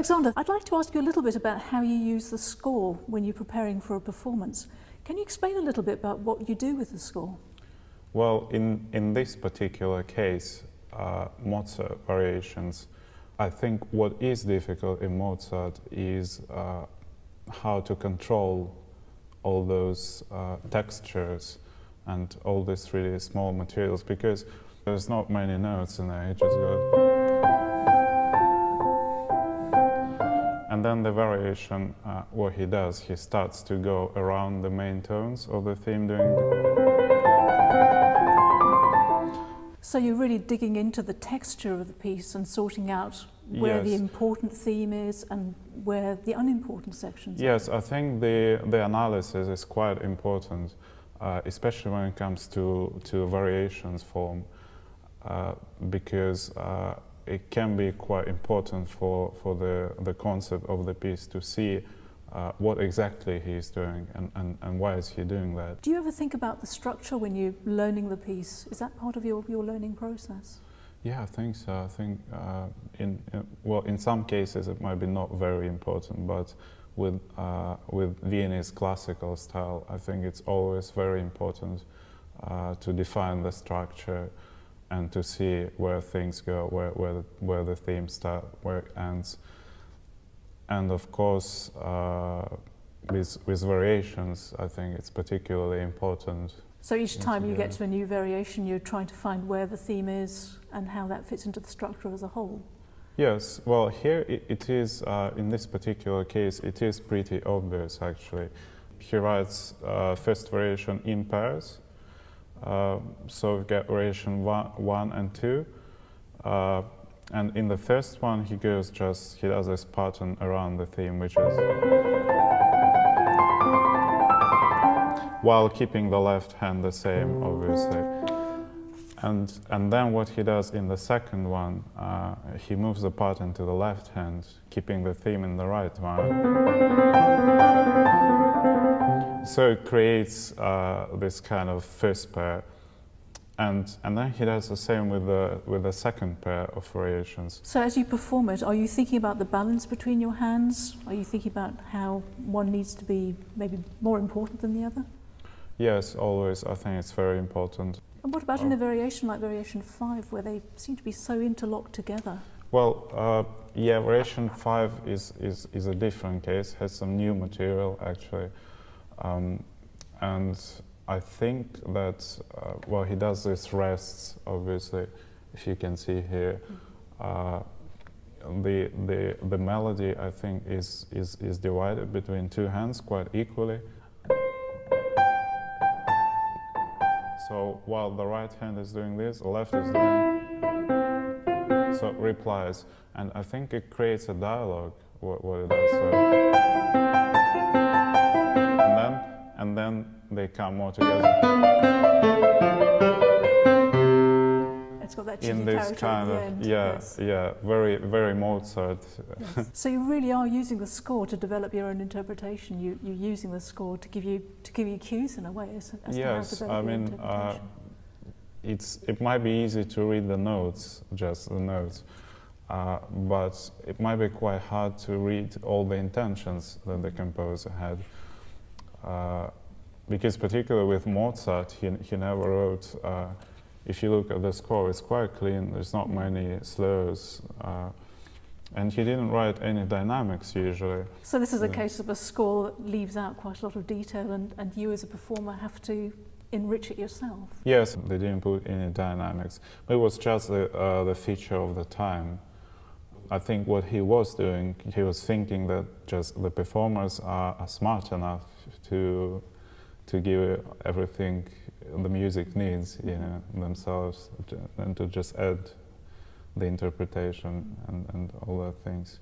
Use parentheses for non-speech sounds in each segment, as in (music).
Alexander, I'd like to ask you a little bit about how you use the score when you're preparing for a performance. Can you explain a little bit about what you do with the score? Well, in, in this particular case, uh, Mozart variations, I think what is difficult in Mozart is uh, how to control all those uh, textures and all these really small materials because there's not many notes in there. Just. And then the variation, uh, what he does, he starts to go around the main tones of the theme doing. So you're really digging into the texture of the piece and sorting out where yes. the important theme is and where the unimportant sections yes, are. Yes, I think the, the analysis is quite important, uh, especially when it comes to, to variations form, uh, because uh, it can be quite important for, for the, the concept of the piece to see uh, what exactly he's doing and, and, and why is he doing that. Do you ever think about the structure when you're learning the piece? Is that part of your, your learning process? Yeah, I think so. I think uh, in, in, well, in some cases it might be not very important, but with uh, with Viennese classical style, I think it's always very important uh, to define the structure and to see where things go, where, where, the, where the theme starts, where it ends. And of course, uh, with, with variations, I think it's particularly important. So each time you get to a new variation, you're trying to find where the theme is and how that fits into the structure as a whole. Yes, well, here it, it is, uh, in this particular case, it is pretty obvious actually. He writes uh, first variation in pairs, so we get variation one, one and two. Uh, and in the first one, he goes just, he does this pattern around the theme, which is while keeping the left hand the same, obviously. And, and then what he does in the second one, uh, he moves the pattern to the left hand, keeping the theme in the right one. So it creates uh, this kind of first pair. And, and then he does the same with the, with the second pair of variations. So as you perform it, are you thinking about the balance between your hands? Are you thinking about how one needs to be maybe more important than the other? Yes, always. I think it's very important. And what about oh. in a variation like variation 5, where they seem to be so interlocked together? Well, uh, yeah, variation 5 is, is, is a different case, has some new material actually. Um, and I think that, uh, well, he does these rests, obviously, if you can see here. Uh, the, the, the melody, I think, is, is, is divided between two hands quite equally. So while the right hand is doing this, the left is doing so replies, and I think it creates a dialogue. What, what it does. So and then they come more together. It's got that in this kind of yeah yes. yeah very very Mozart. Yes. so you really are using the score to develop your own interpretation. You you're using the score to give you to give you cues in a way as, as yes, I mean uh, it's it might be easy to read the notes just the notes. Uh, but it might be quite hard to read all the intentions that the composer had. Uh, because particularly with Mozart, he, he never wrote, uh, if you look at the score, it's quite clean, there's not many slurs. Uh, and he didn't write any dynamics usually. So this is a case of a score that leaves out quite a lot of detail and, and you as a performer have to enrich it yourself. Yes, they didn't put any dynamics. It was just the, uh, the feature of the time. I think what he was doing, he was thinking that just the performers are, are smart enough to to give everything the music needs you know, themselves and to just add the interpretation and, and all that things.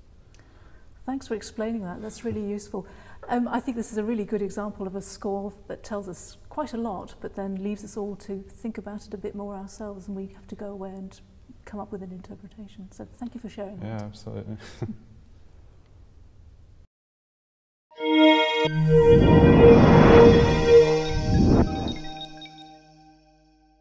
Thanks for explaining that. That's really useful. Um, I think this is a really good example of a score that tells us quite a lot, but then leaves us all to think about it a bit more ourselves, and we have to go away and come up with an interpretation. So thank you for sharing yeah, that. Yeah, absolutely. (laughs)